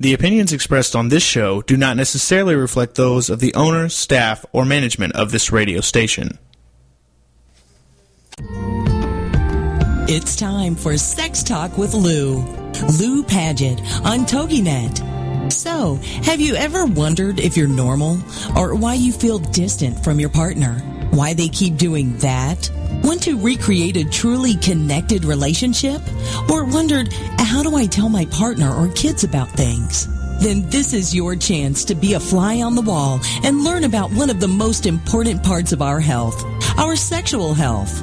The opinions expressed on this show do not necessarily reflect those of the owner, staff, or management of this radio station. It's time for Sex Talk with Lou. Lou Paget on TogiNet. So, have you ever wondered if you're normal or why you feel distant from your partner? Why they keep doing that? Want to recreate a truly connected relationship? Or wondered, how do I tell my partner or kids about things? Then this is your chance to be a fly on the wall and learn about one of the most important parts of our health, our sexual health.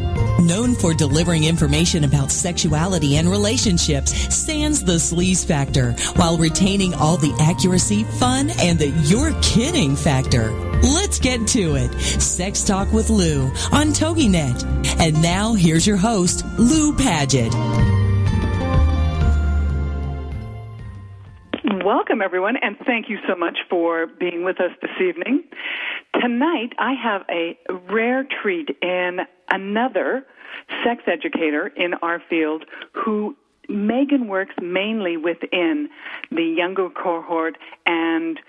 Known for delivering information about sexuality and relationships, sans the sleaze factor, while retaining all the accuracy, fun, and the you're kidding factor. Let's get to it. Sex Talk with Lou on TogiNet. And now here's your host, Lou Paget. Welcome, everyone, and thank you so much for being with us this evening. Tonight, I have a rare treat in another sex educator in our field who Megan works mainly within the younger cohort and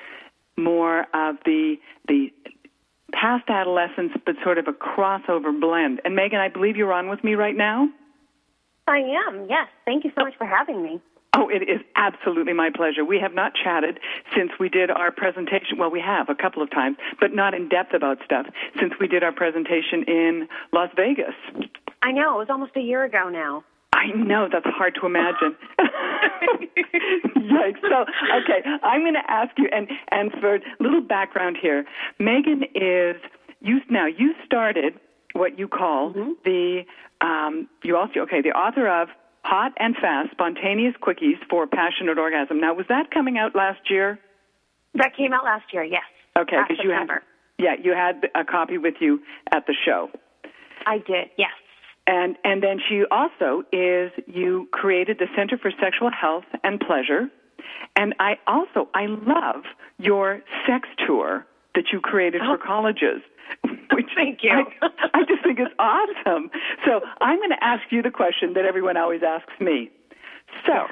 more of the the past adolescence, but sort of a crossover blend. And Megan, I believe you're on with me right now. I am. Yes. Thank you so much for having me. Oh, it is absolutely my pleasure. We have not chatted since we did our presentation. Well, we have a couple of times, but not in depth about stuff since we did our presentation in Las Vegas. I know. It was almost a year ago now. I know that's hard to imagine. Yikes! So, okay, I'm going to ask you, and and for a little background here, Megan is you now. You started what you call mm-hmm. the um, you also okay the author of Hot and Fast Spontaneous Quickies for Passionate Orgasm. Now, was that coming out last year? That came out last year. Yes. Okay, because you had yeah you had a copy with you at the show. I did. Yes. And and then she also is you created the Center for Sexual Health and Pleasure. And I also I love your sex tour that you created oh. for colleges. Thank you. I, I just think it's awesome. So I'm going to ask you the question that everyone always asks me. So,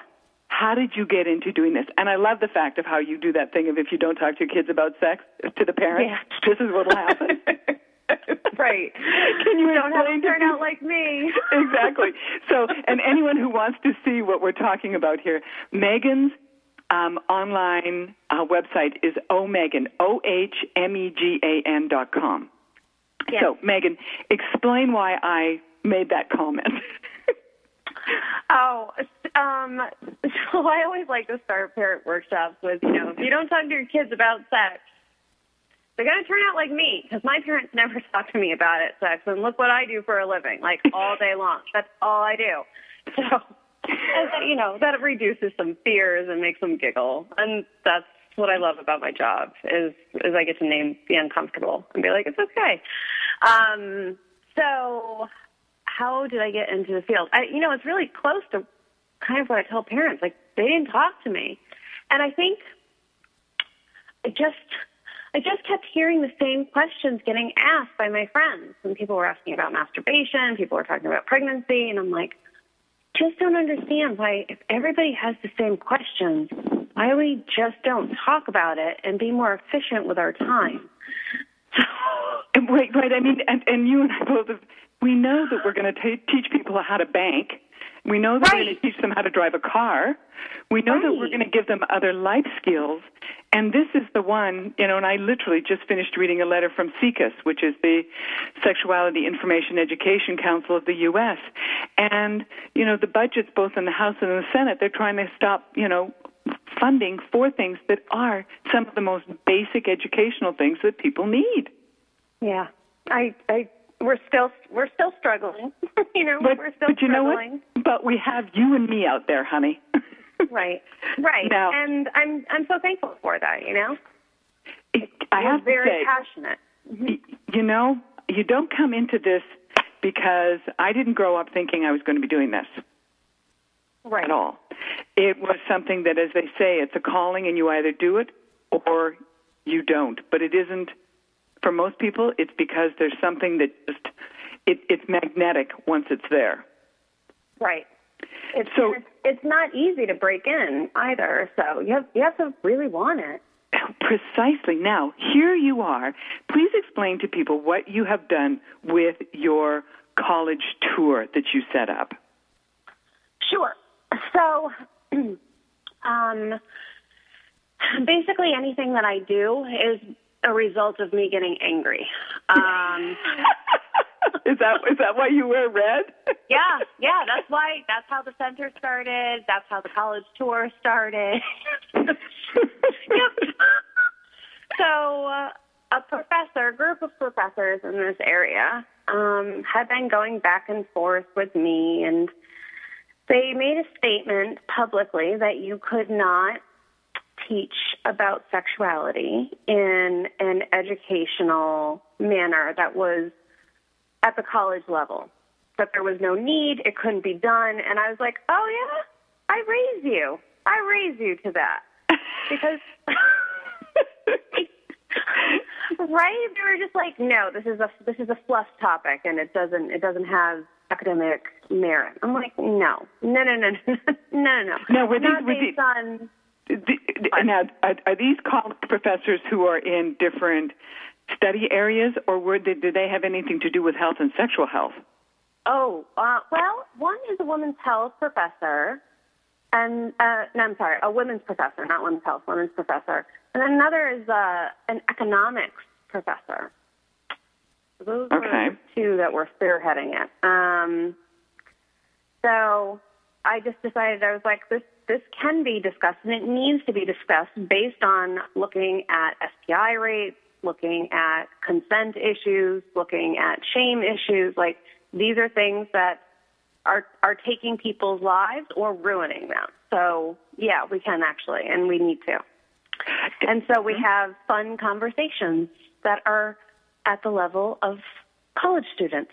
how did you get into doing this? And I love the fact of how you do that thing of if you don't talk to your kids about sex to the parents, yeah. this is what'll happen. right. Can you don't have to turn out like me? exactly. So, and anyone who wants to see what we're talking about here, Megan's um, online uh, website is omegan, O H M E G A N dot com. So, Megan, explain why I made that comment. oh, um, so I always like to start parent workshops with, you know, if you don't talk to your kids about sex, they're going to turn out like me because my parents never talk to me about it, sex, and look what I do for a living, like all day long. That's all I do. So, and, you know, that reduces some fears and makes them giggle, and that's what I love about my job is is I get to name the uncomfortable and be like, it's okay. Um, so, how did I get into the field? I, you know, it's really close to kind of what I tell parents. Like, they didn't talk to me, and I think I just I just kept hearing the same questions getting asked by my friends. And people were asking about masturbation, people were talking about pregnancy, and I'm like, just don't understand why, if everybody has the same questions, why we just don't talk about it and be more efficient with our time. and right, right. I mean, and, and you and I both have, we know that we're going to teach people how to bank we know that right. we're going to teach them how to drive a car. We know right. that we're going to give them other life skills. And this is the one, you know, and I literally just finished reading a letter from SIECUS, which is the Sexuality Information Education Council of the U.S. And, you know, the budgets both in the House and in the Senate, they're trying to stop, you know, funding for things that are some of the most basic educational things that people need. Yeah. I, I we're still we're still struggling. you know, but, we're still but you struggling. know what? But we have you and me out there, honey. right, right. Now, and I'm I'm so thankful for that. You know, it, I we're have very to say, passionate. Mm-hmm. You know, you don't come into this because I didn't grow up thinking I was going to be doing this. right. at all. It was something that, as they say, it's a calling, and you either do it or you don't. But it isn't. For most people, it's because there's something that just it, it's magnetic once it's there. Right. It's, so it's, it's not easy to break in either. So you have you have to really want it. Precisely. Now, here you are. Please explain to people what you have done with your college tour that you set up. Sure. So, um, basically, anything that I do is a result of me getting angry. Um, is that is that why you wear red? yeah, yeah. That's why. That's how the center started. That's how the college tour started. yep. So uh, a professor, a group of professors in this area, um, had been going back and forth with me, and they made a statement publicly that you could not teach about sexuality in an educational manner that was at the college level. That there was no need, it couldn't be done. And I was like, oh, yeah, I raise you. I raise you to that. Because, right? They were just like, no, this is a this is a fluff topic, and it doesn't it doesn't have academic merit. I'm like, no, no, no, no, no, no, no. No, were these, were these, on, the, now, are, are these college professors who are in different study areas, or were they, did they have anything to do with health and sexual health? Oh, uh, well, one is a women's health professor, and uh, no, I'm sorry, a women's professor, not women's health, women's professor, and then another is uh, an economics professor. those okay. were the two that were spearheading it. Um, so I just decided I was like, this this can be discussed, and it needs to be discussed based on looking at STI rates, looking at consent issues, looking at shame issues. Like these are things that are are taking people's lives or ruining them. So yeah, we can actually, and we need to. And so we have fun conversations that are at the level of college students.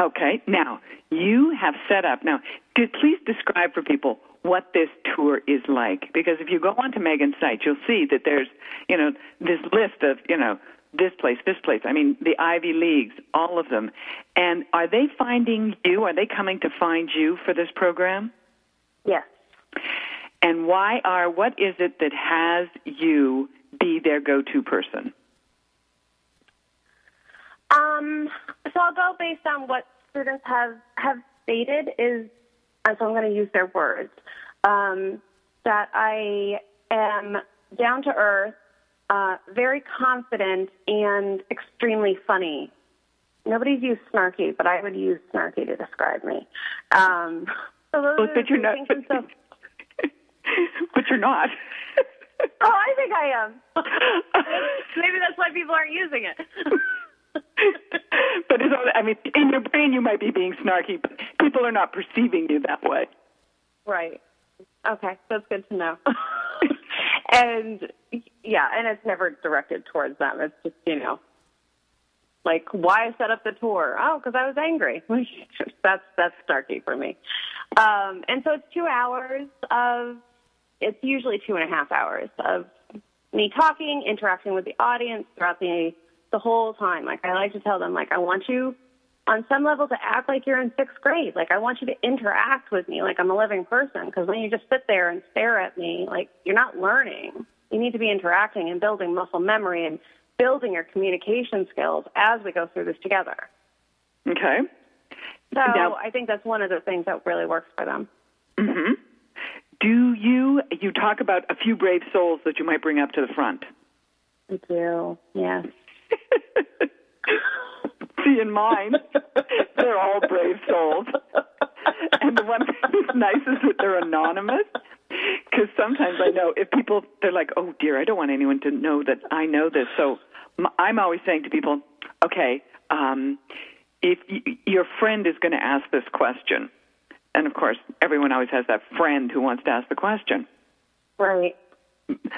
Okay, now you have set up. Now, please describe for people what this tour is like. Because if you go onto Megan's site, you'll see that there's, you know, this list of, you know, this place, this place. I mean, the Ivy Leagues, all of them. And are they finding you? Are they coming to find you for this program? Yes. And why are, what is it that has you be their go to person? Um, so I'll go based on what students have, have stated is and so I'm going to use their words, um, that I am down to earth, uh, very confident, and extremely funny. Nobody's used snarky, but I would use snarky to describe me. Um, so those well, but you're not. But, so, but you're not. oh, I think I am. Maybe that's why people aren't using it. but it's all, I mean, in your brain you might be being snarky, but people are not perceiving you that way. Right. Okay, that's good to know. and yeah, and it's never directed towards them. It's just you know, like why I set up the tour. Oh, because I was angry. that's that's snarky for me. Um, and so it's two hours of. It's usually two and a half hours of me talking, interacting with the audience throughout the the whole time. Like I like to tell them, like I want you on some level to act like you're in sixth grade. Like I want you to interact with me like I'm a living person. Because when you just sit there and stare at me, like you're not learning. You need to be interacting and building muscle memory and building your communication skills as we go through this together. Okay. So now, I think that's one of the things that really works for them. Mm-hmm. Do you you talk about a few brave souls that you might bring up to the front? I do. Yes. See, in mine, they're all brave souls. And the one thing that's nice is that they're anonymous. Because sometimes I know if people, they're like, oh dear, I don't want anyone to know that I know this. So I'm always saying to people, okay, um, if y- your friend is going to ask this question, and of course, everyone always has that friend who wants to ask the question. Right.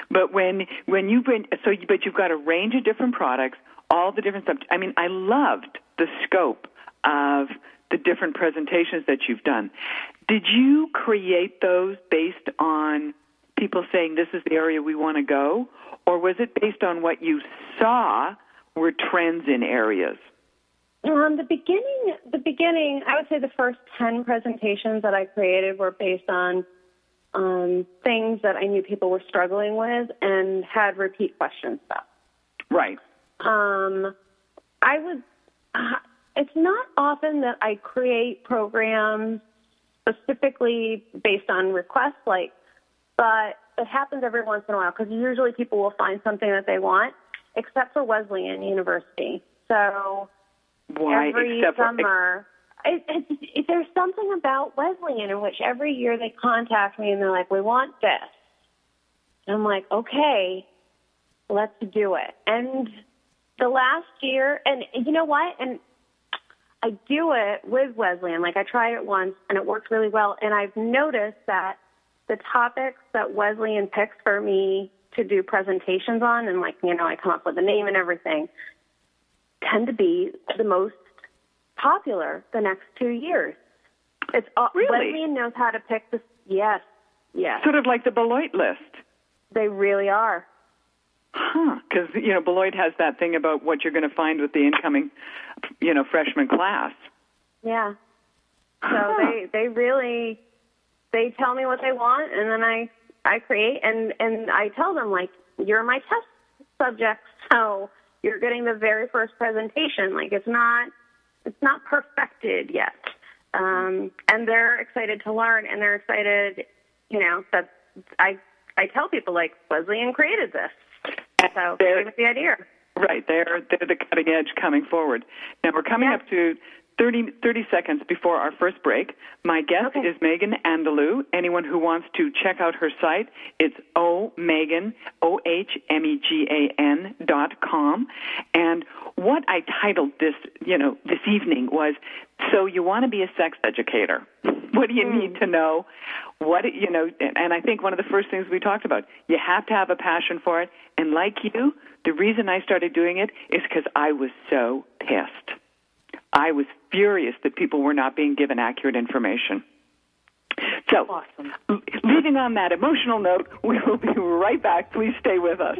But when when you bring so but you've got a range of different products, all the different subjects. I mean, I loved the scope of the different presentations that you've done. Did you create those based on people saying this is the area we want to go, or was it based on what you saw were trends in areas? Um, the beginning, the beginning, I would say the first ten presentations that I created were based on um, things that I knew people were struggling with and had repeat questions about. Right. Um, I would. Uh, it's not often that I create programs specifically based on requests, like, but it happens every once in a while because usually people will find something that they want, except for Wesleyan University. So Why? every except summer. It, it, it, there's something about Wesleyan in which every year they contact me and they're like, "We want this," and I'm like, "Okay, let's do it." And the last year, and you know what? And I do it with Wesleyan. Like I tried it once and it worked really well. And I've noticed that the topics that Wesleyan picks for me to do presentations on, and like you know, I come up with a name and everything, tend to be the most popular the next two years. It's all, Really? Wesleyan knows how to pick the yes, yes, sort of like the Beloit list. they really are. Huh? Because you know Beloit has that thing about what you're going to find with the incoming, you know, freshman class. Yeah. So Huh. they they really they tell me what they want and then I I create and and I tell them like you're my test subject so you're getting the very first presentation like it's not it's not perfected yet. Um and they're excited to learn and they're excited you know that I I tell people like Wesleyan created this. So They're- with the idea. Right, they're they're the cutting edge coming forward. Now we're coming Yeah. up to 30, 30 seconds before our first break. My guest Okay. is Megan Andelloux. Anyone who wants to check out her site, it's o Megan o h m e g a n dot com. And what I titled this, you know, this evening was, "So you want to be a sex educator? What do you need hmm. to know? What you know?" And I think one of the first things we talked about, you have to have a passion for it. And like you, the reason I started doing it is because I was so pissed. I was furious that people were not being given accurate information. So, Awesome. leaving on that emotional note, we will be right back. Please stay with us.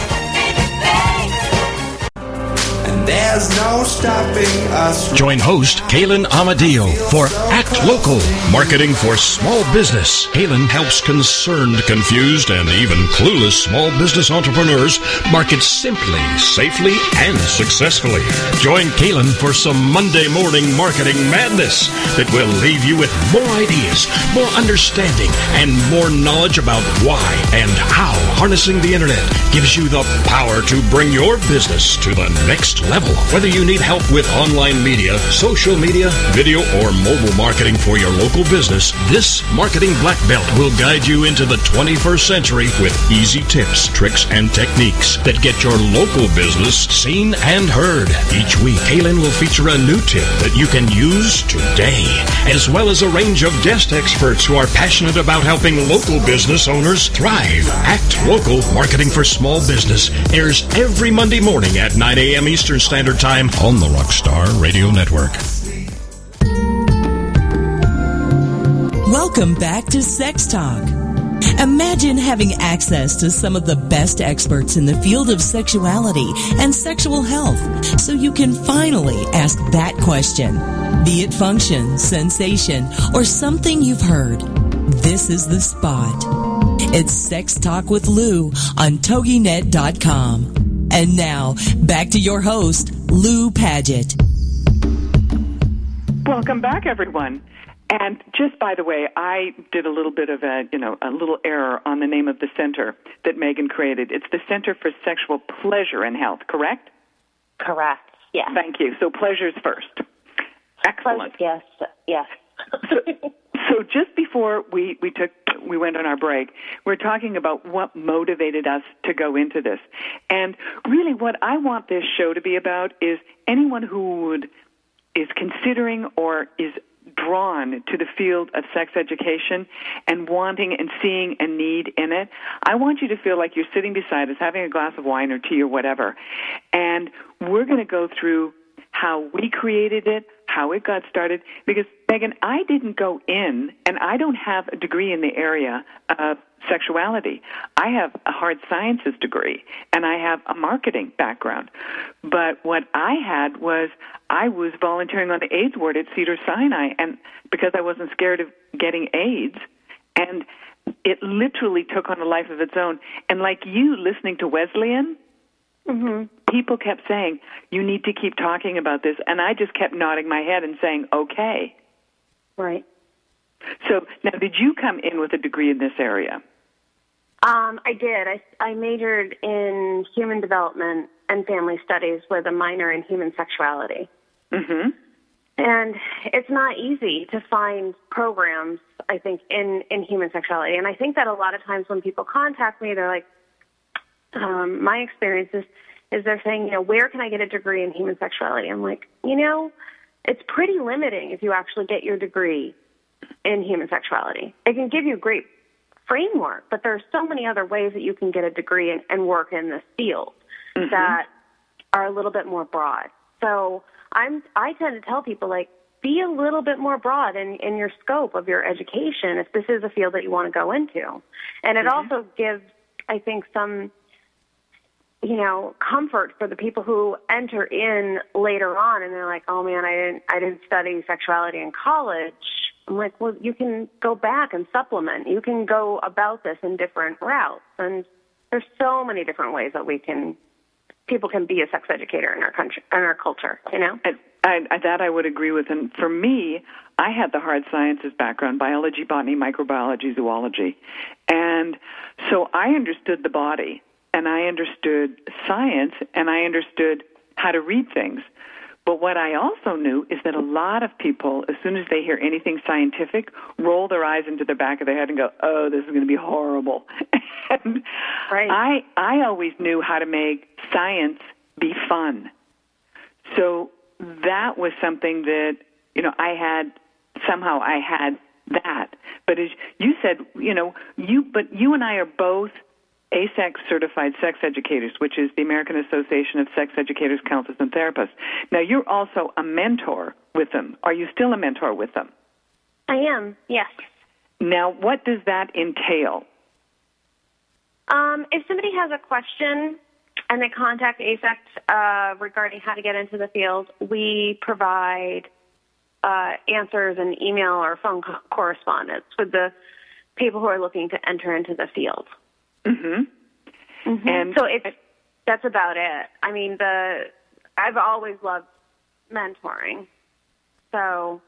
there's no stopping us. Join host Kalen Amadeo for Act Local, marketing for small business. Kalen helps concerned, confused, and even clueless small business entrepreneurs market simply, safely, and successfully. Join Kalen for some Monday morning marketing madness that will leave you with more ideas, more understanding, and more knowledge about why and how harnessing the internet gives you the power to bring your business to the next level. Whether you need help with online media, social media, video, or mobile marketing for your local business, this Marketing Black Belt will guide you into the 21st century with easy tips, tricks, and techniques that get your local business seen and heard. Each week, Kalen will feature a new tip that you can use today, as well as a range of guest experts who are passionate about helping local business owners thrive. Act Local Marketing for Small Business airs every Monday morning at 9 a.m. Eastern Standard Time on the Rockstar Radio Network. Welcome back to Sex Talk. Imagine having access to some of the best experts in the field of sexuality and sexual health so you can finally ask that question. Be it function, sensation, or something you've heard. This is the spot. It's Sex Talk with Lou on TogiNet.com. And now, back to your host, Lou Paget. Welcome back, everyone. And just by the way, I did a little bit of a, you know, a little error on the name of the center that Megan created. It's the Center for Sexual Pleasure and Health, correct? Correct. Yes. Thank you. So pleasure's first. Excellent. Yes. Yes. So, just before we, we took we went on our break, we we're talking about what motivated us to go into this. And really what I want this show to be about is anyone who would is considering or is drawn to the field of sex education and wanting and seeing a need in it, I want you to feel like you're sitting beside us having a glass of wine or tea or whatever. And we're going to go through how we created it, how it got started. Because, Megan, I didn't go in, and I don't have a degree in the area of sexuality. I have a hard sciences degree, and I have a marketing background. But what I had was I was volunteering on the AIDS ward at Cedar Sinai, and because I wasn't scared of getting AIDS, and it literally took on a life of its own. And like you listening to Wesleyan, Mm-hmm. People kept saying, You need to keep talking about this. And I just kept nodding my head and saying, Okay. Right. So now, did you come in with a degree in this area? Um, I did. I, I majored in human development and family studies with a minor in human sexuality. Mm-hmm. And it's not easy to find programs, I think, in, in human sexuality. And I think that a lot of times when people contact me, they're like, um, my experience is, is they're saying, you know, where can I get a degree in human sexuality? I'm like, you know, it's pretty limiting if you actually get your degree in human sexuality. It can give you a great framework, but there are so many other ways that you can get a degree and, and work in this field mm-hmm. that are a little bit more broad. So I'm, I tend to tell people like, be a little bit more broad in, in your scope of your education if this is a field that you want to go into. And it mm-hmm. also gives, I think, some you know, comfort for the people who enter in later on and they're like, "Oh man, I didn't I didn't study sexuality in college." I'm like, "Well, you can go back and supplement. You can go about this in different routes." And there's so many different ways that we can people can be a sex educator in our country in our culture, you know? I, I, that I would agree with. And for me, I had the hard sciences background biology, botany, microbiology, zoology. And so I understood the body and I understood science and I understood how to read things. But what I also knew is that a lot of people, as soon as they hear anything scientific, roll their eyes into the back of their head and go, "Oh, this is going to be horrible." and right. I I always knew how to make science be fun. So that was something that you know I had somehow I had that. But as you said, you know, you but you and I are both AASECT certified sex educators, which is the American Association of Sex Educators, Counselors, and Therapists. Now, you're also a mentor with them. Are you still a mentor with them? I am, yes. Now, what does that entail? Um, if somebody has a question and they contact AASECT uh, regarding how to get into the field, we provide uh, answers in email or phone co- correspondence with the people who are looking to enter into the field. Mm-hmm. mm-hmm. And so it's that's about it. I mean, the I've always loved mentoring, so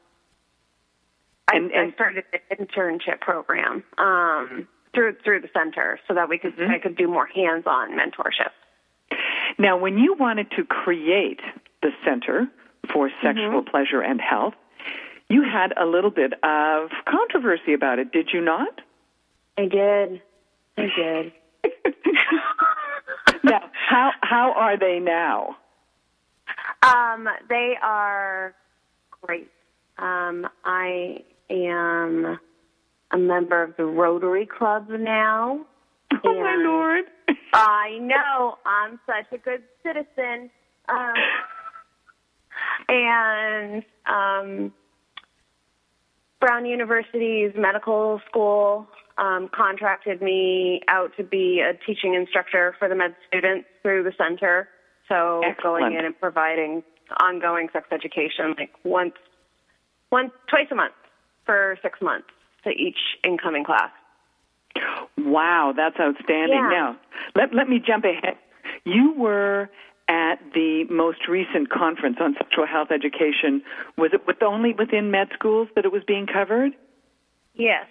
and, I, and, I started an internship program um, through through the center so that we could mm-hmm. I could do more hands-on mentorship. Now, when you wanted to create the Center for Sexual Mm-hmm. Pleasure and Health, you had a little bit of controversy about it, did you not? I did. I did. now, how how are they now? Um, they are great. Um, I am a member of the Rotary Club now. Oh my lord! I know I'm such a good citizen. Um, and um, Brown University's medical school um, contracted me out to be a teaching instructor for the med students through the center. So Excellent. going in and providing ongoing sex education, like once, once, twice a month for six months to each incoming class. Wow, that's outstanding. Yeah. Now, let let me jump ahead. You were at the most recent conference on sexual health education. Was it with only within med schools that it was being covered? Yes.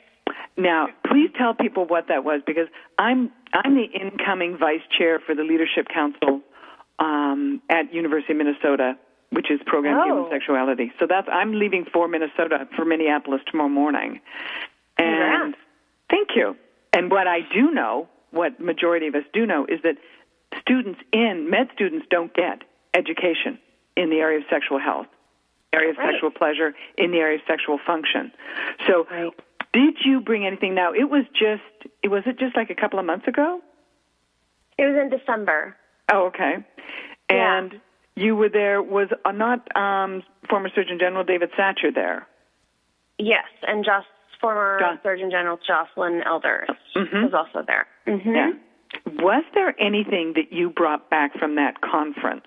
Now, please tell people what that was because I'm I'm the incoming vice chair for the Leadership Council um, at University of Minnesota, which is Program Oh. Human Sexuality. So that's I'm leaving for Minnesota for Minneapolis tomorrow morning. And Congrats. thank you. And what I do know, what majority of us do know, is that students in med students don't get education in the area of sexual health, area of Right. sexual pleasure, in the area of sexual function. So, Right. Did you bring anything? Now, it was just, it was it just like a couple of months ago? It was in December. Oh, okay. Yeah. And you were there. Was uh, not um, former Surgeon General David Satcher there? Yes, and just former Jo- Surgeon General Joycelyn Elders Mhm. was also there. Mm-hmm. Yeah. Was there anything that you brought back from that conference?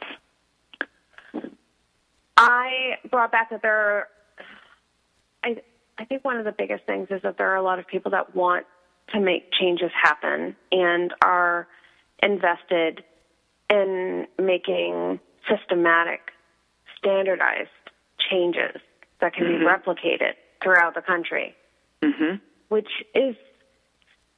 I brought back that there. I think one of the biggest things is that there are a lot of people that want to make changes happen and are invested in making systematic, standardized changes that can be replicated throughout the country. Mm-hmm. which is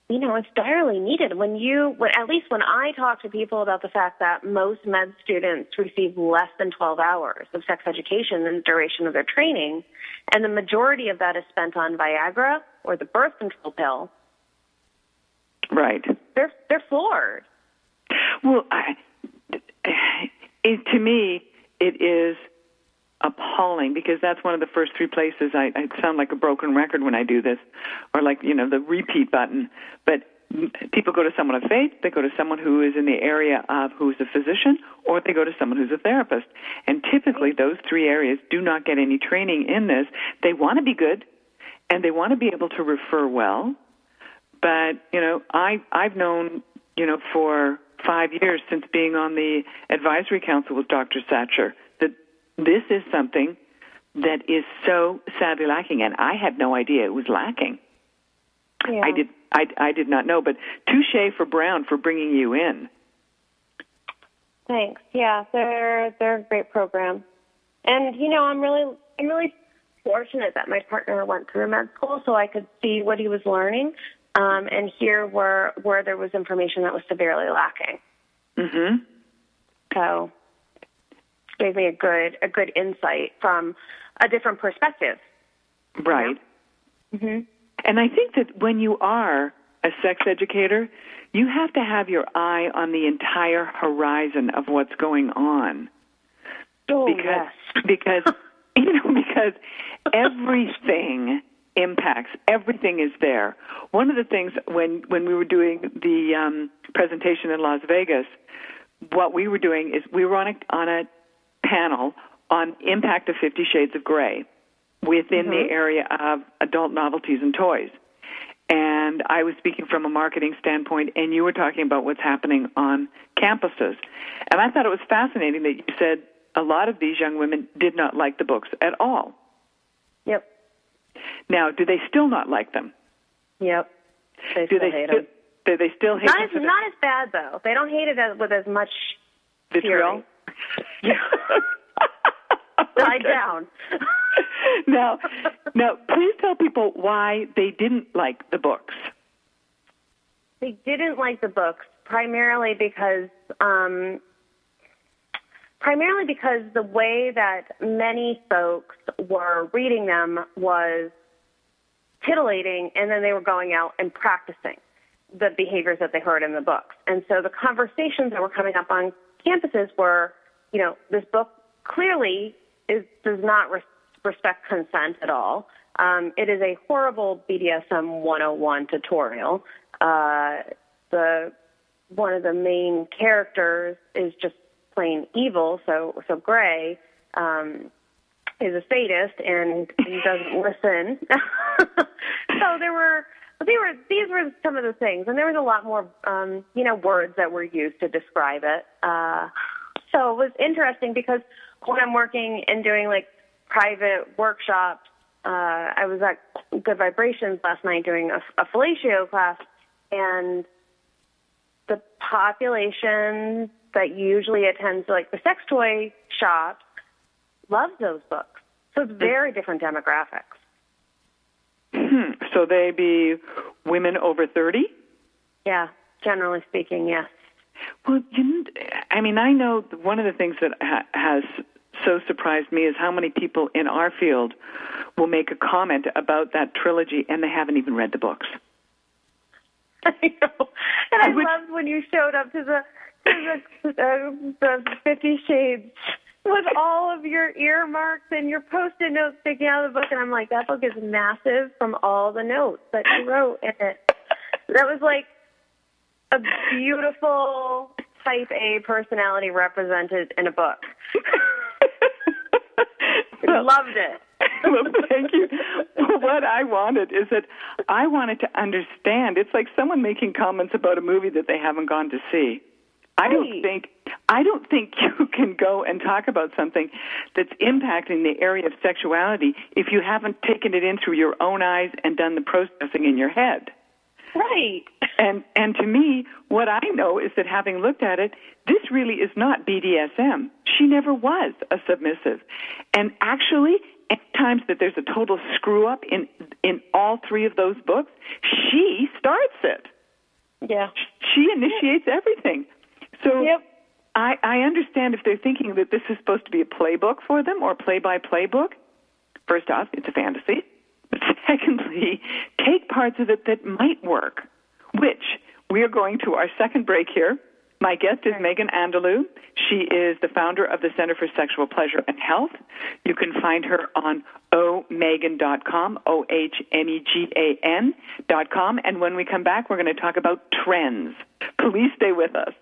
you know it's direly needed when you when at least when i talk to people about the fact that most med students receive less than 12 hours of sex education in the duration of their training and the majority of that is spent on viagra or the birth control pill Right. they're they're floored Well, I, it, to me, it is appalling because that's one of the first three places I, I sound like a broken record when I do this, or like you know the repeat button. But people go to someone of faith, they go to someone who is in the area of who's a physician, or they go to someone who's a therapist. And typically, those three areas do not get any training in this. They want to be good, and they want to be able to refer well. But you know, I I've known you know for five years since being on the advisory council with Dr. Satcher this is something that is so sadly lacking, and I had no idea it was lacking. yeah. I did I I did not know, but touche for Brown for bringing you in. Thanks. Yeah, they're they're a great program, and you know I'm really I'm really fortunate that my partner went through med school so I could see what he was learning, um, and hear where where there was information that was severely lacking. Mm-hmm. So gave me a good a good insight from a different perspective. Right. hmm And I think that when you are a sex educator, you have to have your eye on the entire horizon of what's going on. Oh because yes. because you know because everything impacts everything is there one of the things when when we were doing the um presentation in Las Vegas what we were doing is we were on a on a panel on impact of 50 shades of Grey within the mm-hmm. area of adult novelties and toys and I was speaking from a marketing standpoint, and you were talking about what's happening on campuses. And I thought it was fascinating that you said a lot of these young women did not like the books at all. Yep. Now, do they still not like them? Yep. They Do still they hate still, them. do they still hate Not them as not as bad though. They don't hate it as, with as much vitriol? Okay. down. now, now, please tell people why they didn't like the books. They didn't like the books primarily because um, primarily because the way that many folks were reading them was titillating, and then they were going out and practicing the behaviors that they heard in the books. And so the conversations that were coming up on campuses were, you know, this book clearly is, does not res- respect consent at all. Um, it is a horrible BDSM 101 tutorial. Uh, the one of the main characters is just plain evil. So so Grey um, is a sadist and he doesn't listen. so there were they were these were some of the things, and there was a lot more um, you know words that were used to describe it. Uh, so it was interesting because when I'm working and doing like private workshops, uh, I was at Good Vibrations last night doing a, a fellatio class, and the population that usually attends like the sex toy shops loves those books. So it's very different demographics. So they be women over 30? Yeah, generally speaking, yes. Well, you I mean, I know one of the things that ha- has so surprised me is how many people in our field will make a comment about that trilogy and they haven't even read the books. I know. And I, I would, loved when you showed up to the to the, uh, the Fifty Shades with all of your earmarks and your post-it notes sticking out of the book, and I'm like, that book is massive from all the notes that you wrote in it. That was like a beautiful type A personality represented in a book. well, Loved it. well, thank you. what I wanted is that I wanted to understand. It's like someone making comments about a movie that they haven't gone to see. I don't think I don't think you can go and talk about something that's impacting the area of sexuality if you haven't taken it in through your own eyes and done the processing in your head. Right. And and to me, what I know is that having looked at it, this really is not BDSM. She never was a submissive. And actually, at times that there's a total screw up in in all three of those books, she starts it. Yeah. She initiates everything. So yep. I, I understand if they're thinking that this is supposed to be a playbook for them or play by playbook. First off, it's a fantasy. Secondly, take parts of it that might work, which we are going to our second break here. My guest is Megan Andelloux. She is the founder of the Center for Sexual Pleasure and Health. You can find her on omegan.com, O H M E G A N.com. And when we come back, we're going to talk about trends. Please stay with us.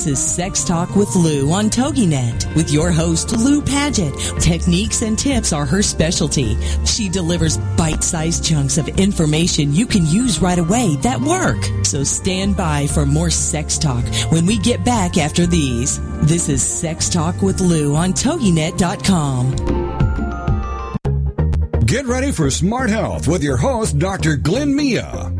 This is Sex Talk with Lou on TogiNet with your host, Lou Paget. Techniques and tips are her specialty. She delivers bite-sized chunks of information you can use right away that work. So stand by for more sex talk when we get back after these. This is Sex Talk with Lou on TogiNet.com. Get ready for Smart Health with your host, Dr. Glenn Mia.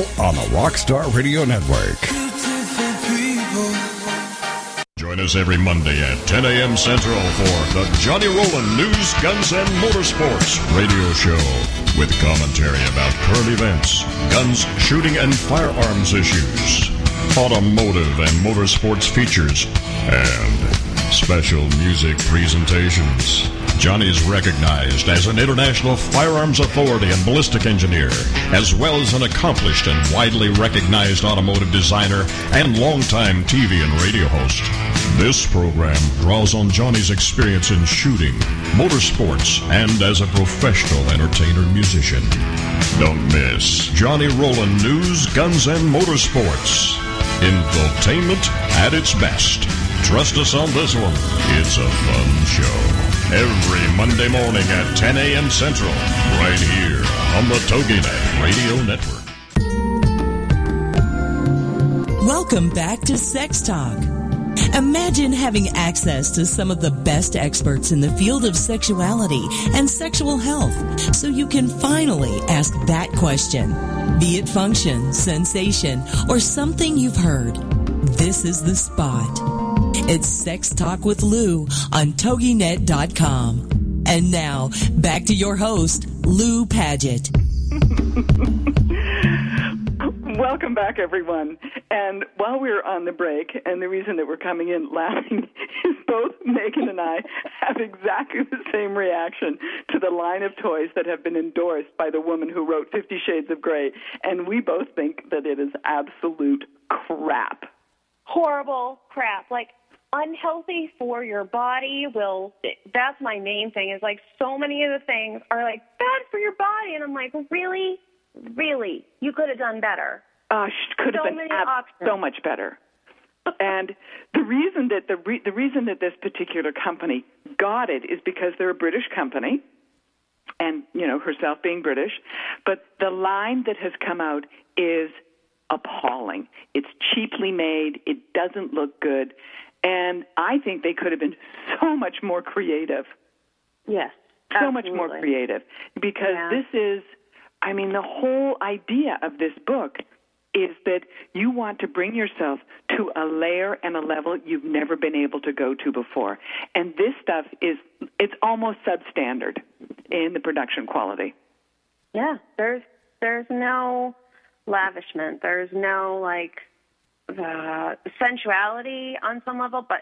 on the Rockstar Radio Network. Join us every Monday at 10 a.m. Central for the Johnny Roland News, Guns, and Motorsports radio show with commentary about current events, guns, shooting, and firearms issues, automotive and motorsports features, and special music presentations. Johnny is recognized as an international firearms authority and ballistic engineer, as well as an accomplished and widely recognized automotive designer and longtime TV and radio host. This program draws on Johnny's experience in shooting, motorsports, and as a professional entertainer musician. Don't miss Johnny Roland News, Guns, and Motorsports. Infotainment at its best. Trust us on this one. It's a fun show. Every Monday morning at 10 a.m. Central, right here on the TogiNet Radio Network. Welcome back to Sex Talk. Imagine having access to some of the best experts in the field of sexuality and sexual health so you can finally ask that question. Be it function, sensation, or something you've heard. This is the spot. It's Sex Talk with Lou on TogiNet.com. And now, back to your host, Lou Paget. Welcome back, everyone. And while we are on the break, and the reason that we're coming in laughing is both Megan and I have exactly the same reaction to the line of toys that have been endorsed by the woman who wrote Fifty Shades of Grey. And we both think that it is absolute crap. Horrible crap. Like, unhealthy for your body will that's my main thing is like so many of the things are like bad for your body and i'm like really? Really? You could have done better. Uh could have so been many ab- so much better. And the reason that the re- the reason that this particular company got it is because they're a british company and you know herself being british but the line that has come out is appalling. It's cheaply made. It doesn't look good and I think they could have been so much more creative. yes So much more creative. Because Yeah. this is, I mean, the whole idea of this book is that you want to bring yourself to a layer and a level you've never been able to go to before. And this stuff is, it's almost substandard in the production quality. yeah there's there's no lavishment there's no like uh sensuality on some level but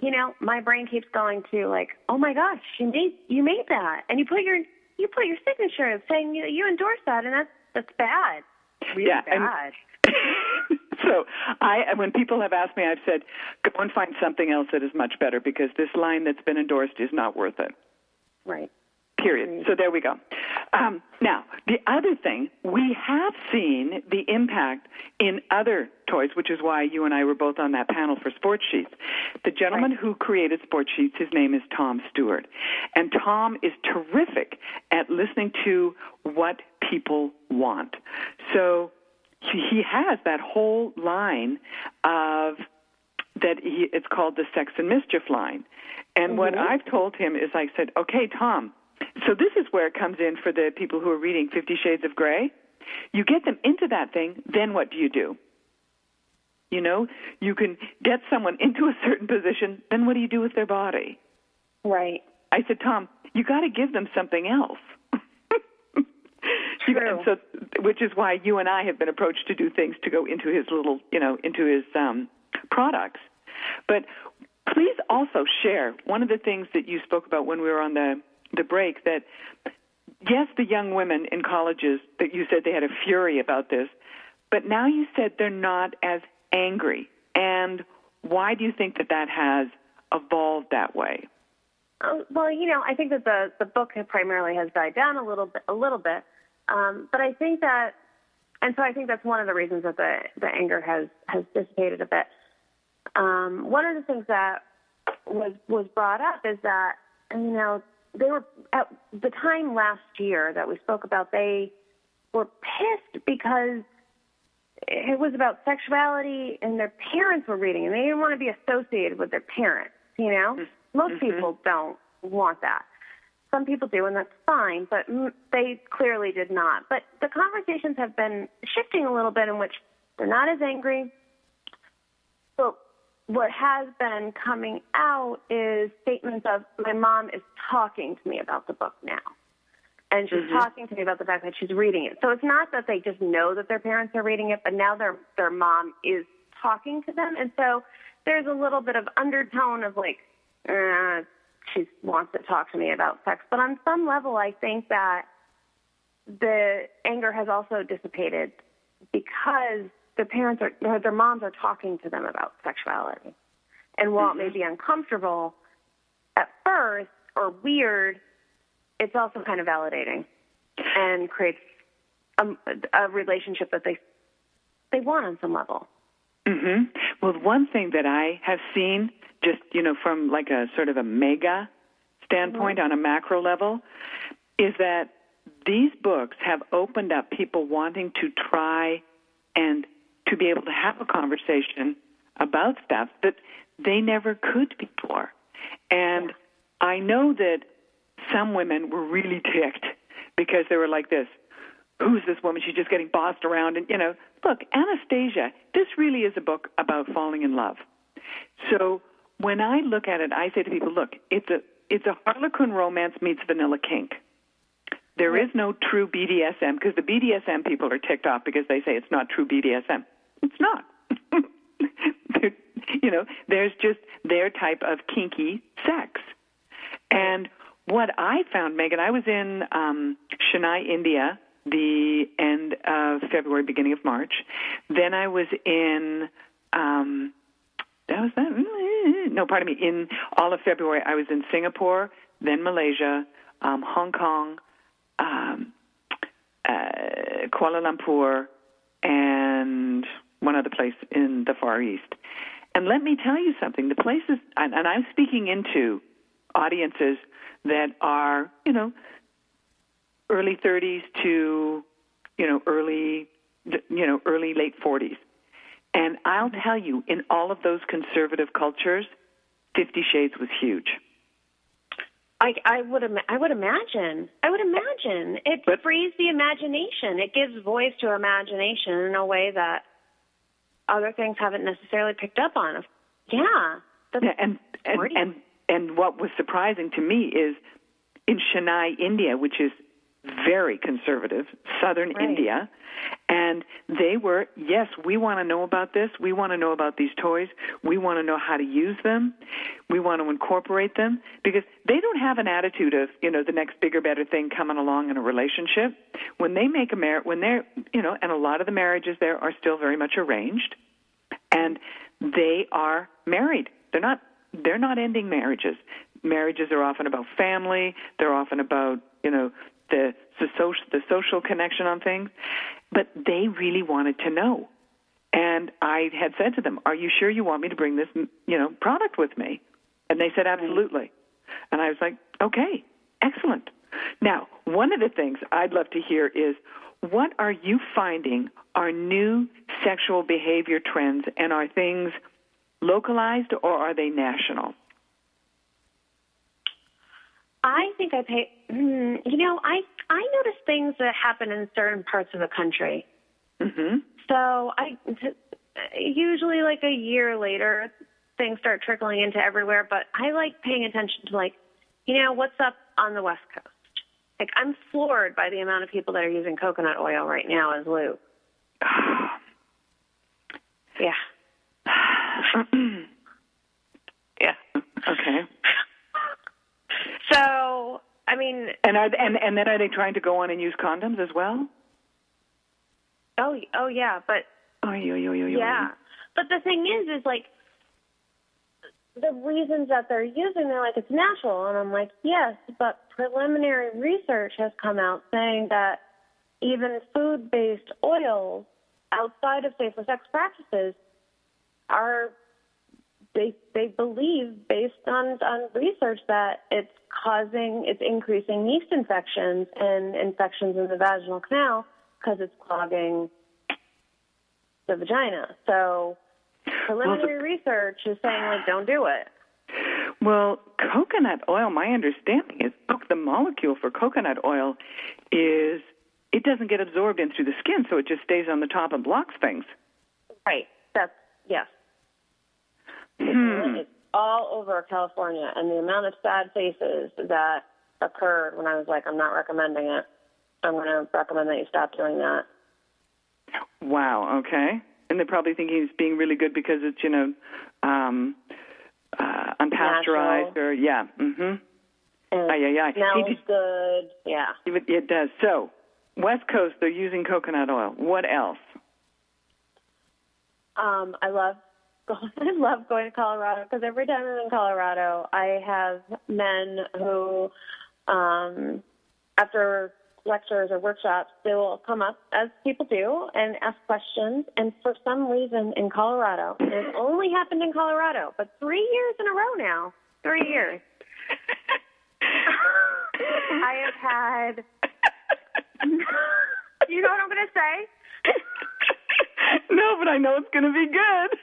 you know my brain keeps going to like oh my gosh you made you made that and you put your you put your signature saying you you endorse that and that's that's bad really Yeah, bad so I, when people have asked me, I've said, go and find something else that is much better because this line that's been endorsed is not worth it. right Period. So there we go. Um, now, the other thing, we have seen the impact in other toys, which is why you and I were both on that panel for Sports Sheets. The gentleman who created Sports Sheets, his name is Tom Stewart. And Tom is terrific at listening to what people want. So he has that whole line of that he, it's called the sex and mischief line. And what I've told him is I said, okay, Tom, so this is where it comes in for the people who are reading Fifty Shades of Grey. You get them into that thing, then what do you do? You know, you can get someone into a certain position, then what do you do with their body? right I said, Tom, you got to give them something else. True. and so, which is why you and I have been approached to do things to go into his little, you know, into his um, products. But please also share one of the things that you spoke about when we were on the the break. That yes, the young women in colleges that you said they had a fury about this, but now you said they're not as angry. And why do you think that that has evolved that way? Um, well, you know, I think that the the book primarily has died down a little bit, a little bit. Um, but I think that, and so I think that's one of the reasons that the the anger has has dissipated a bit. Um, one of the things that was was brought up is that, you know, they were at the time last year that we spoke about. They were pissed because it was about sexuality and their parents were reading and they didn't want to be associated with their parents you know? Mm-hmm. Most mm-hmm. people don't want that. Some people do and that's fine but they clearly did not. But the conversations have been shifting a little bit in which they're not as angry what has been coming out is statements of my mom is talking to me about the book now and she's talking to me about the fact that she's reading it. So it's not that they just know that their parents are reading it, but now their their mom is talking to them, and so there's a little bit of undertone of like, uh, she wants to talk to me about sex. But on some level, I think that the anger has also dissipated because their parents are, or their moms are talking to them about sexuality. And while Mm-hmm. it may be uncomfortable at first or weird, it's also kind of validating and creates a, a relationship that they they want on some level. hmm Well, one thing that I have seen, just you know, from like a sort of a mega standpoint on a macro level, is that these books have opened up people wanting to try and to be able to have a conversation about stuff that they never could before. And I know that some women were really ticked because they were like this who's this woman? She's just getting bossed around. And, you know, look, Anastasia, this really is a book about falling in love. So when I look at it, I say to people, look, it's a, it's a Harlequin romance meets vanilla kink. There is no true BDSM because the BDSM people are ticked off because they say it's not true BDSM. It's not. You know, there's just their type of kinky sex. And what I found, Megan, I was in um, Chennai, India, the end of February, beginning of March. Then I was in. Um, that was that. No, pardon me. In all of February, I was in Singapore, then Malaysia, um, Hong Kong, um, uh, Kuala Lumpur, and one other place in the Far East. And let me tell you something: the places, and, and I'm speaking into audiences that are, you know, early 30s to, you know, early, you know, early late 40s. And I'll tell you, in all of those conservative cultures, Fifty Shades was huge. I, I would I would imagine. I would imagine it But- frees the imagination. It gives voice to imagination in a way that other things haven't necessarily picked up on. Yeah, Yeah, and and and and what was surprising to me is in Chennai, India, which is very conservative, southern Right. India, and they were yes, we want to know about this. We want to know about these toys. We want to know how to use them. We want to incorporate them because they don't have an attitude of you know the next bigger, better thing coming along in a relationship. When they make a marriage, when they're you know, and a lot of the marriages there are still very much arranged and they are married. They're not they're not ending marriages. Marriages are often about family. They're often about you know the the social the social connection on things. But they really wanted to know, and I had said to them, "Are you sure you want me to bring this you know product with me?" And they said, "Absolutely." And I was like, "Okay, excellent." Now, one of the things I'd love to hear is what are you finding are new sexual behavior trends and are things localized or are they national? I think I pay. Hmm, you know, I I notice things that happen in certain parts of the country. hmm So I usually like a year later, things start trickling into everywhere. But I like paying attention to like, you know, what's up on the West Coast. Like I'm floored by the amount of people that are using coconut oil right now as lube. Yeah. Okay. So I mean, And are and and then are they trying to go on and use condoms as well? oh oh yeah, but Oh, yo, yo, yo, yo. Yeah. But the thing is, is like the reasons that they're using, they're like it's natural, and I'm like, yes, but preliminary research has come out saying that even food-based oils outside of safer sex practices are they they believe based on on research that it's causing it's increasing yeast infections and infections in the vaginal canal because it's clogging the vagina. So preliminary research is saying like don't do it. Well, coconut oil, my understanding is look, the molecule for coconut oil is it doesn't get absorbed in through the skin, so it just stays on the top and blocks things. Right. That's yes. Hmm. It's all over California, and the amount of sad faces that occurred when I was like, I'm not recommending it. I'm going to recommend that you stop doing that. Wow. Okay. And they're probably thinking he's being really good because it's you know um, uh, unpackaged pasteurized or yeah. Mhm. And Aye, aye, aye. Smells He good. Yeah. It, it does. So, West Coast, they're using coconut oil. What else? Um, I love I love going to Colorado because every time I'm in Colorado, I have men who, um, after lectures or workshops, they will come up as people do and ask questions. And for some reason in Colorado, it's only happened in Colorado, but three years in a row now, three years. I have had. you know what I'm going to say? no, but I know it's going to be good.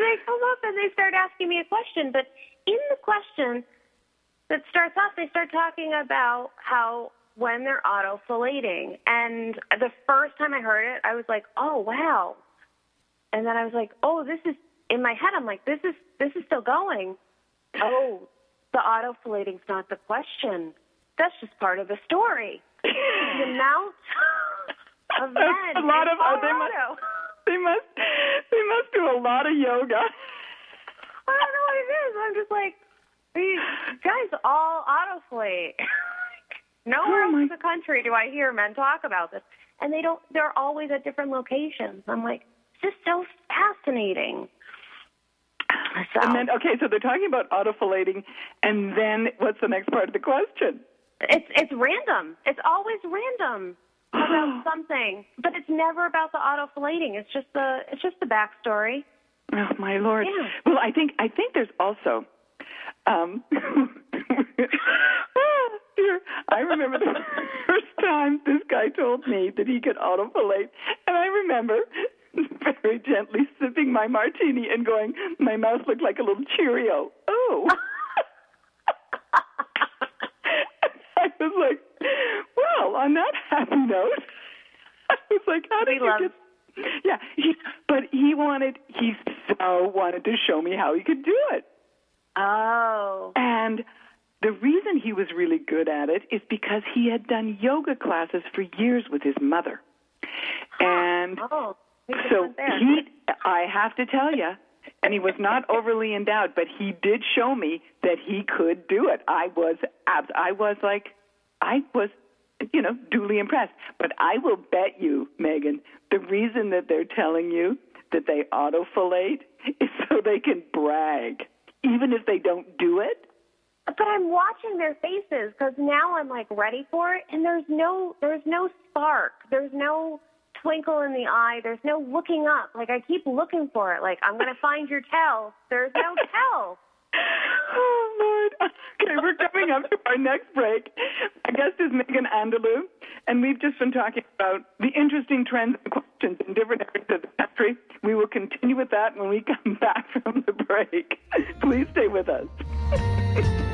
They come up and they start asking me a question, but in the question that starts off, they start talking about how when they're auto fellating, and the first time I heard it, I was like, "Oh wow!" And then I was like, "Oh, this is." In my head, I'm like, "This is this is still going." Oh, the auto fellating's not the question. That's just part of the story. the amount of men a lot in of oh, they must, they must they must do a lot of yoga. I don't know what it is. I'm just like, these guys all autofellate. Nowhere Oh, my- in the country do I hear men talk about this, and they don't. They're always at different locations. I'm like, this is so fascinating. So, And then okay, so they're talking about autofellating, and then what's the next part of the question? it's it's random. It's always random about something, but it's never about the autofellating. It's just the it's just the backstory. Oh my lord! Yeah. Well, I think I think there's also. Um, oh, dear. I remember the first time this guy told me that he could autofellate, and I remember very gently sipping my martini and going, my mouth looked like a little Cheerio. Oh. I was like, well, on that happy note, I was like, how did We you love- get? Yeah, he, but he wanted, he so wanted to show me how he could do it. Oh, And the reason he was really good at it is because he had done yoga classes for years with his mother. And oh, so he, I have to tell you, and he was not overly endowed, but he did show me that he could do it. I was, abs- I was like, I was, you know, duly impressed. But I will bet you, Megan, the reason that they're telling you that they autofellate is so they can brag, even if they don't do it. But I'm watching their faces because now I'm like ready for it, and there's no there's no spark, there's no twinkle in the eye, there's no looking up. Like I keep looking for it. Like I'm gonna find your tell. There's no tail. Oh, Lord. Okay, we're coming up to our next break. Our guest is Megan Andelloux, and we've just been talking about the interesting trends and questions in different areas of the country. We will continue with that when we come back from the break. Please stay with us.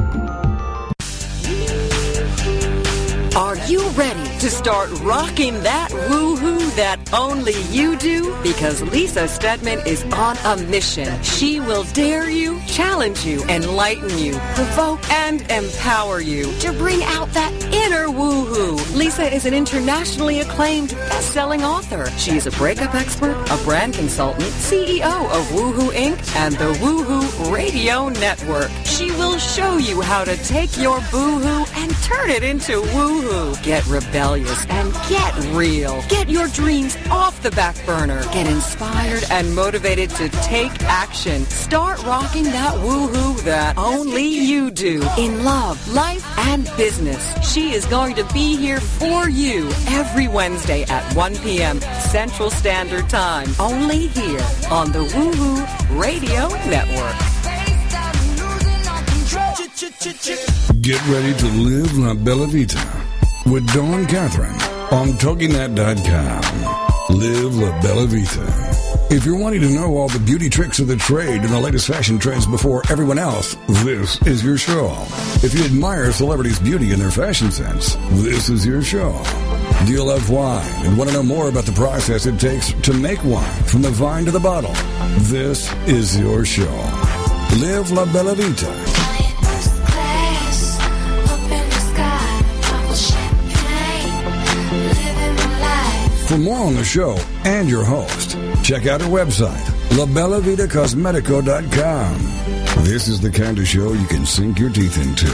Are you ready to start rocking that woohoo that only you do? Because Lisa Steadman is on a mission. She will dare you, challenge you, enlighten you, provoke, and empower you to bring out that inner woohoo. Lisa is an internationally acclaimed best-selling author. She is a breakup expert, a brand consultant, CEO of Woohoo Inc. and the Woohoo Radio Network. She will show you how to take your boohoo and turn it into woohoo. Get rebellious and get real. Get your dreams off the back burner. Get inspired and motivated to take action. Start rocking that woohoo that only you do in love, life, and business. She is going to be here for you every Wednesday at 1 p.m. Central Standard Time. Only here on the Woohoo Radio Network. Get ready to live La Bella Vita with Dawn Catherine on TogiNet.com. Live La Bella Vita. If you're wanting to know all the beauty tricks of the trade and the latest fashion trends before everyone else, this is your show. If you admire celebrities' beauty and their fashion sense, this is your show. Do you love wine and want to know more about the process it takes to make wine from the vine to the bottle? This is your show. Live La Bella Vita. For more on the show and your host, check out our website, labellavitacosmetico.com. This is the kind of show you can sink your teeth into.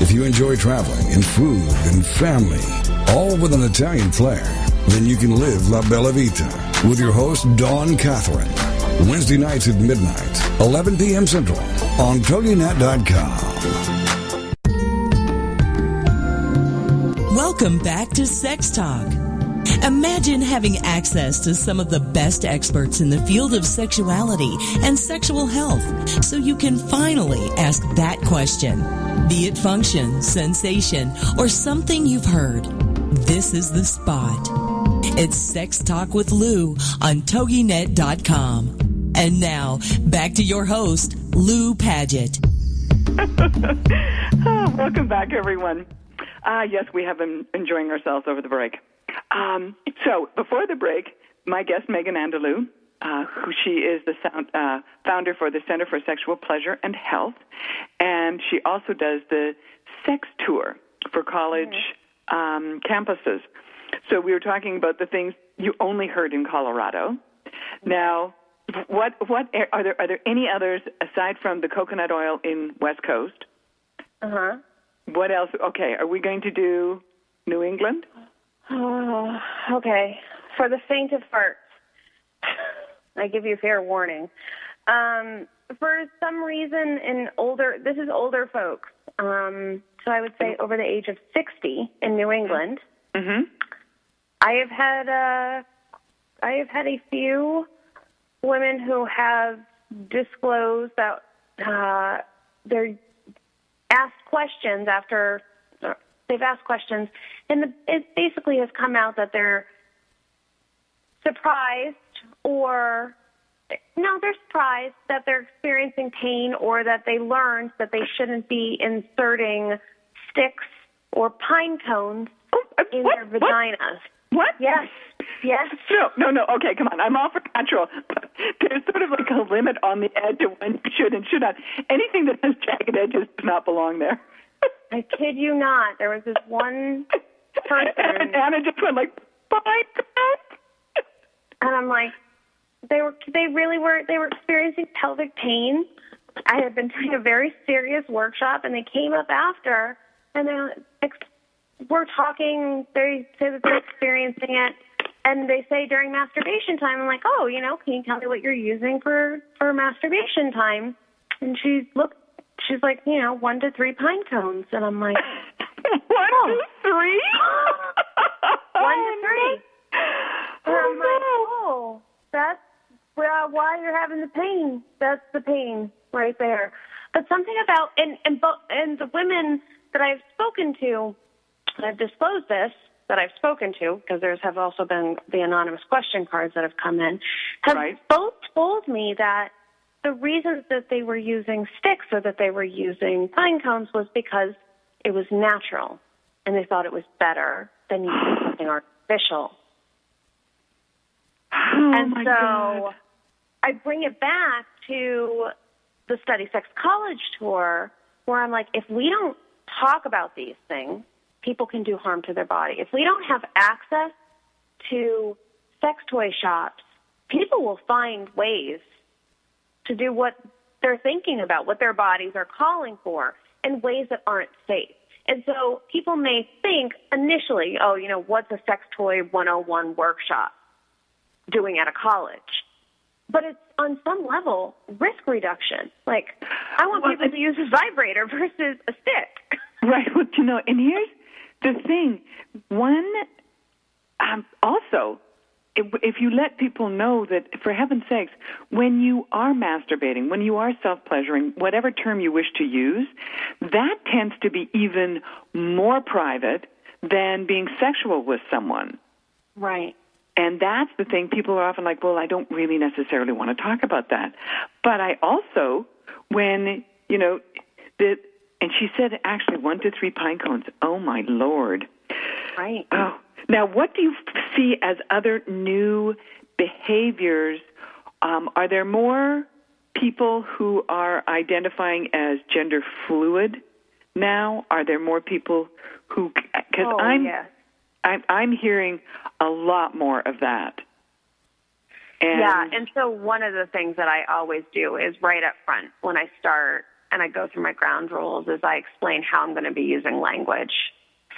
If you enjoy traveling and food and family, all with an Italian flair, then you can live La Bella Vita with your host, Dawn Catherine. Wednesday nights at midnight, 11 p.m. Central on TogiNet.com. Welcome back to Sex Talk. Imagine having access to some of the best experts in the field of sexuality and sexual health so you can finally ask that question. Be it function, sensation, or something you've heard. This is the spot. It's Sex Talk with Lou on TogiNet.com. And now, back to your host, Lou Paget. welcome back, everyone. Ah, yes, we have been enjoying ourselves over the break. Um, so, before the break, my guest, Megan Andelloux, uh, who she is the sound, uh, founder for the Center for Sexual Pleasure and Health, and she also does the sex tour for college um, campuses. So we were talking about the things you only heard in Colorado. Now, what what are there are there any others aside from the coconut oil in West Coast? Uh huh. What else? Okay, are we going to do New England? Oh, okay. For the faint of heart, I give you fair warning. Um, for some reason, in older, this is older folks. Um, so I would say over the age of 60 in New England. Mm-hmm. I have had uh, I have had a few women who have disclosed that uh, they're asked questions after they've asked questions, and the, it basically has come out that they're surprised or no, they're surprised that they're experiencing pain or that they learned that they shouldn't be inserting sticks or pine cones oh, uh, in what? their vaginas. What? Yes. Yes. No, no, no. Okay, come on. I'm all for natural, but there's sort of like a limit on the edge of when you should and should not. Anything that has jagged edges does not belong there. I kid you not. There was this one person, and Anna just went like, "Fine." and I'm like, they were, they really were, they were experiencing pelvic pain. I had been doing a very serious workshop, and they came up after, and they were talking. They say that they're experiencing it, and they say during masturbation time, I'm like, oh, you know, can you tell me what you're using for for masturbation time? And she looked, she's like, you know, one to three pine cones, and I'm like, one, two, oh. three, one to three. Oh, and I'm oh, like, oh, that's well, why you're having the pain. That's the pain right there. But something about and and and the women that I've spoken to, I've disclosed this that I've spoken to because there's have also been the anonymous question cards that have come in, have Right. both told me that the reasons that they were using sticks or that they were using pine cones was because it was natural and they thought it was better than using something artificial. Oh and so God. I bring it back to the Study Sex College tour, where I'm like, if we don't talk about these things, people can do harm to their body. If we don't have access to sex toy shops, people will find ways to do what they're thinking about, what their bodies are calling for, in ways that aren't safe. And so people may think initially, oh, you know, what's a sex toy 101 workshop doing at a college? But it's on some level risk reduction. Like, I want Well, people to use a vibrator versus a stick. Right. Well, you know, and here's the thing. One, um, also, if, you let people know that, for heaven's sakes, when you are masturbating, when you are self pleasuring, whatever term you wish to use, that tends to be even more private than being sexual with someone. Right. And that's the thing. People are often like, well, I don't really necessarily want to talk about that. But I also, when, you know, the, and she said actually one to three pine cones. Oh my lord. Right. Oh. Now, what do you see as other new behaviors? Um, are there more people who are identifying as gender fluid now? Are there more people who? Because oh, I'm, yes. I'm I'm hearing a lot more of that. And yeah, and so one of the things that I always do is right up front when I start and I go through my ground rules is I explain how I'm going to be using language.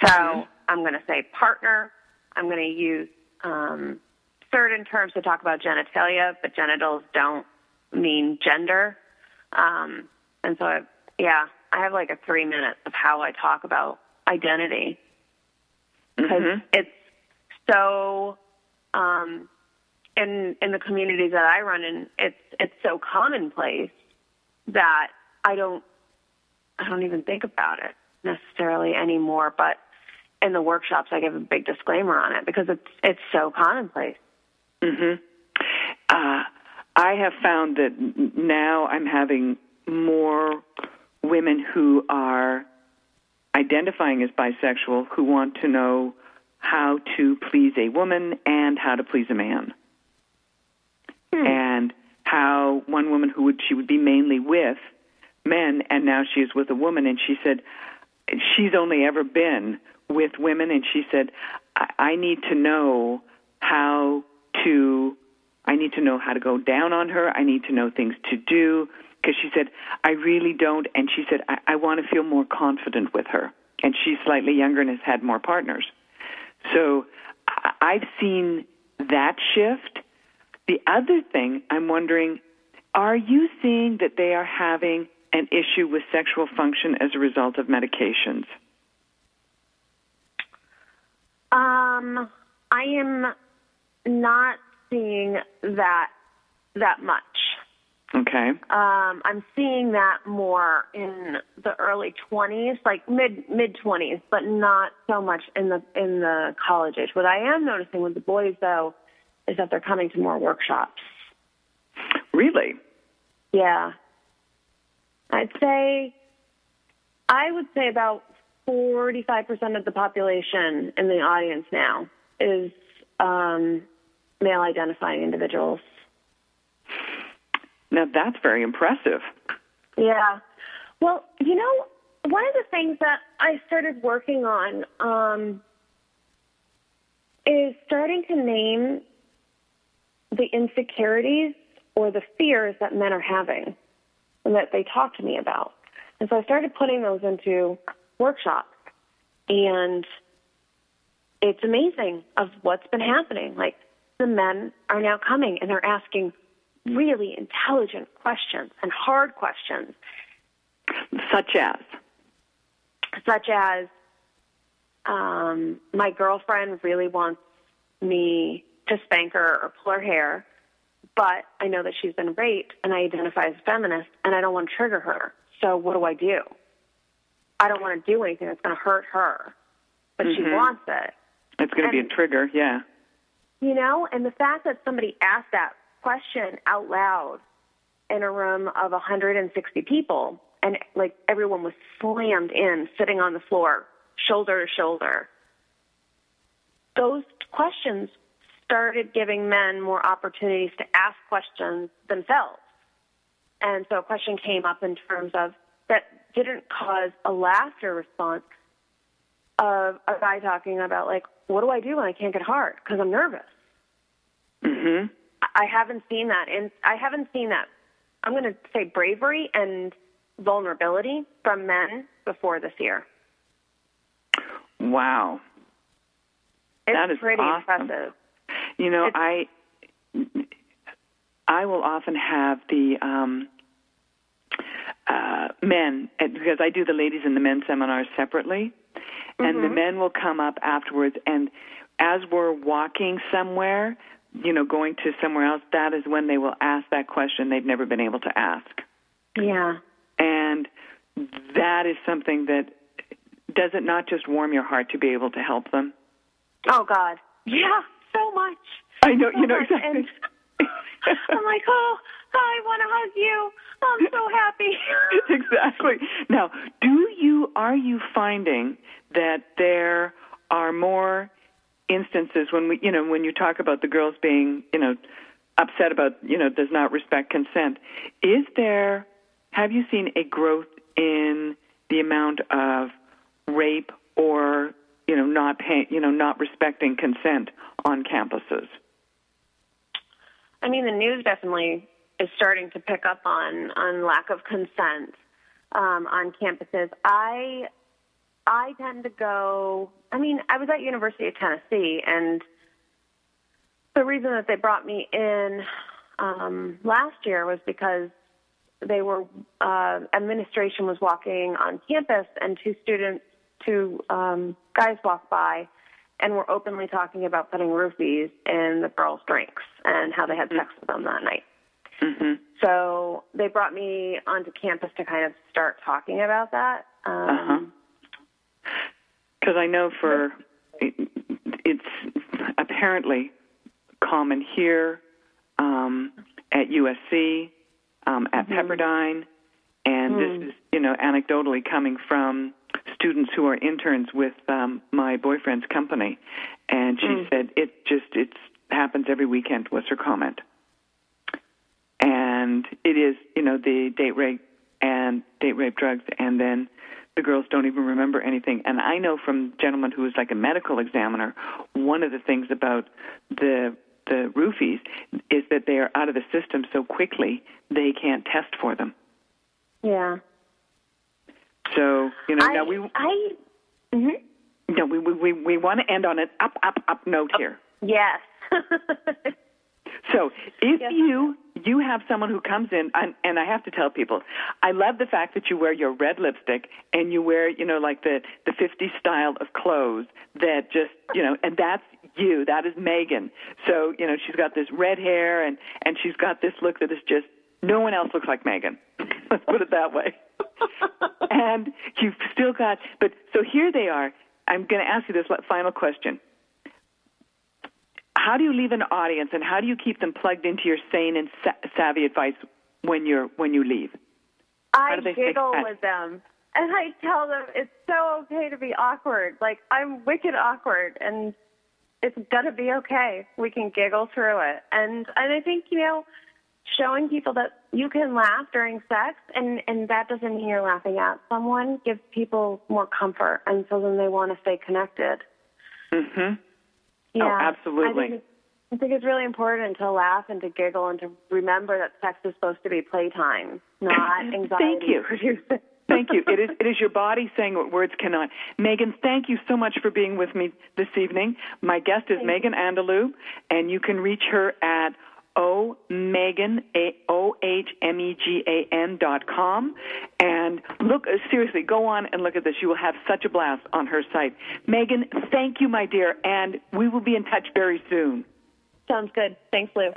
So Mm-hmm. I'm going to say partner. I'm going to use um, certain terms to talk about genitalia, but genitals don't mean gender. Um, and so, I, yeah, I have like a three minutes of how I talk about identity because Mhm. it's so um, in in the communities that I run in, it's it's so commonplace that I don't I don't even think about it necessarily anymore. But in the workshops, I give a big disclaimer on it because it's it's so commonplace. hmm Uh, I have found that now I'm having more women who are identifying as bisexual who want to know how to please a woman and how to please a man. And how one woman who would she would be mainly with men and now she is with a woman and she said she's only ever been with women and she said I, I need to know how to I need to know how to go down on her. I need to know things to do because she said I really don't and she said I, I want to feel more confident with her and she's slightly younger and has had more partners. So I- I've seen that shift. The other thing I'm wondering are you seeing that they are having an issue with sexual function as a result of medications? Um, I am not seeing that that much. Okay. Um, I'm seeing that more in the early 20s, like mid mid 20s, but not so much in the in the college age. What I am noticing with the boys, though, is that they're coming to more workshops. Really? Yeah, I'd say I would say about 45% of the population in the audience now is um, male identifying individuals. Now that's very impressive. Yeah. Well, you know, one of the things that I started working on um, is starting to name the insecurities or the fears that men are having and that they talk to me about. And so I started putting those into workshops. And it's amazing of what's been happening. Like the men are now coming and they're asking really intelligent questions and hard questions, Such as? such as um, my girlfriend really wants me to spank her or pull her hair, but I know that she's been raped and I identify as a feminist and I don't want to trigger her. So what do I do? I don't want to do anything that's going to hurt her, but she Mhm. wants it. It's going to be a trigger, yeah. You know, and the fact that somebody asked that question out loud in a room of 160 people and like everyone was slammed in, sitting on the floor, shoulder to shoulder. Those questions started giving men more opportunities to ask questions themselves. And so a question came up in terms of that didn't cause a laughter response of a guy talking about like, what do I do when I can't get hard because I'm nervous. hmm I haven't seen that, and I haven't seen that. I'm going to say bravery and vulnerability from men before this year. Wow. It's That is pretty awesome. impressive. You know, I I will often have the um uh men because I do the ladies and the men seminars separately and the men will come up afterwards and as we're walking somewhere, you know, going to somewhere else, that is when they will ask that question they've never been able to ask. Yeah. And that is something that does it not just warm your heart to be able to help them? Oh God. Yeah, so much. I know, you know exactly. And I'm like, oh, I want to hug you. I'm so happy. exactly. Now, do you are you finding that there are more instances when we, you know, when you talk about the girls being, you know, upset about, you know, does not respect consent. Is there have you seen a growth in the amount of rape or, you know, not pay, you know, not respecting consent on campuses? I mean, the news definitely is starting to pick up on on lack of consent um, on campuses. I I tend to go. I mean, I was at University of Tennessee, and the reason that they brought me in um, last year was because they were uh, administration was walking on campus, and two students, two um, guys walk by, and were openly talking about putting roofies in the girls' drinks and how they had sex with them that night. Mm-hmm. So they brought me onto campus to kind of start talking about that. Um, Because I know for it's apparently common here um, at USC, um, at Pepperdine, and this is you know anecdotally coming from students who are interns with um, my boyfriend's company, and she said it just it happens every weekend. Was her comment, and it is you know the date rape and date rape drugs, and then the girls don't even remember anything. And I know from a gentleman who was like a medical examiner, one of the things about the the roofies is that they are out of the system so quickly they can't test for them. yeah. So you know I, now we I, mhm. no we we we, we want to end on an up up up note here. yes. So if Yes. you you have someone who comes in, and, and I have to tell people, I love the fact that you wear your red lipstick and you wear you know like the the 50s style of clothes that just you know, and that's you. That is Megan. So you know she's got this red hair and and she's got this look that is just no one else looks like Megan. Let's put it that way. and you've still got, but so here they are. I'm going to ask you this final question how do you leave an audience and how do you keep them plugged into your sane and sa- savvy advice when you're when you leave I do they stay giggle with them. And I tell them it's so okay to be awkward. Like, I'm wicked awkward, and it's going to be okay. We can giggle through it. And, and I think, you know, showing people that you can laugh during sex, and, and that doesn't mean you're laughing at someone, gives people more comfort. And so then they want to stay connected. mhm Yeah, Oh, absolutely. I think, it's, I think it's really important to laugh and to giggle and to remember that sex is supposed to be playtime, not anxiety Thank you. producing. thank you it is it is your body saying what words cannot megan thank you so much for being with me this evening my guest is megan andelloux and you can reach her at O Megan A O H M E G A N dot com and look uh, seriously go on and look at this you will have such a blast on her site Megan thank you my dear and we will be in touch very soon Sounds good. Thanks, Lou.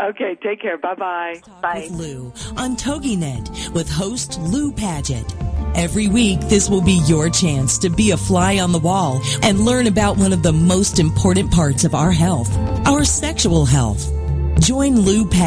okay take care bye bye With Lou on TogiNet with host Lou Paget. Every week, this will be your chance to be a fly on the wall and learn about one of the most important parts of our health, our sexual health. Join Lou Paget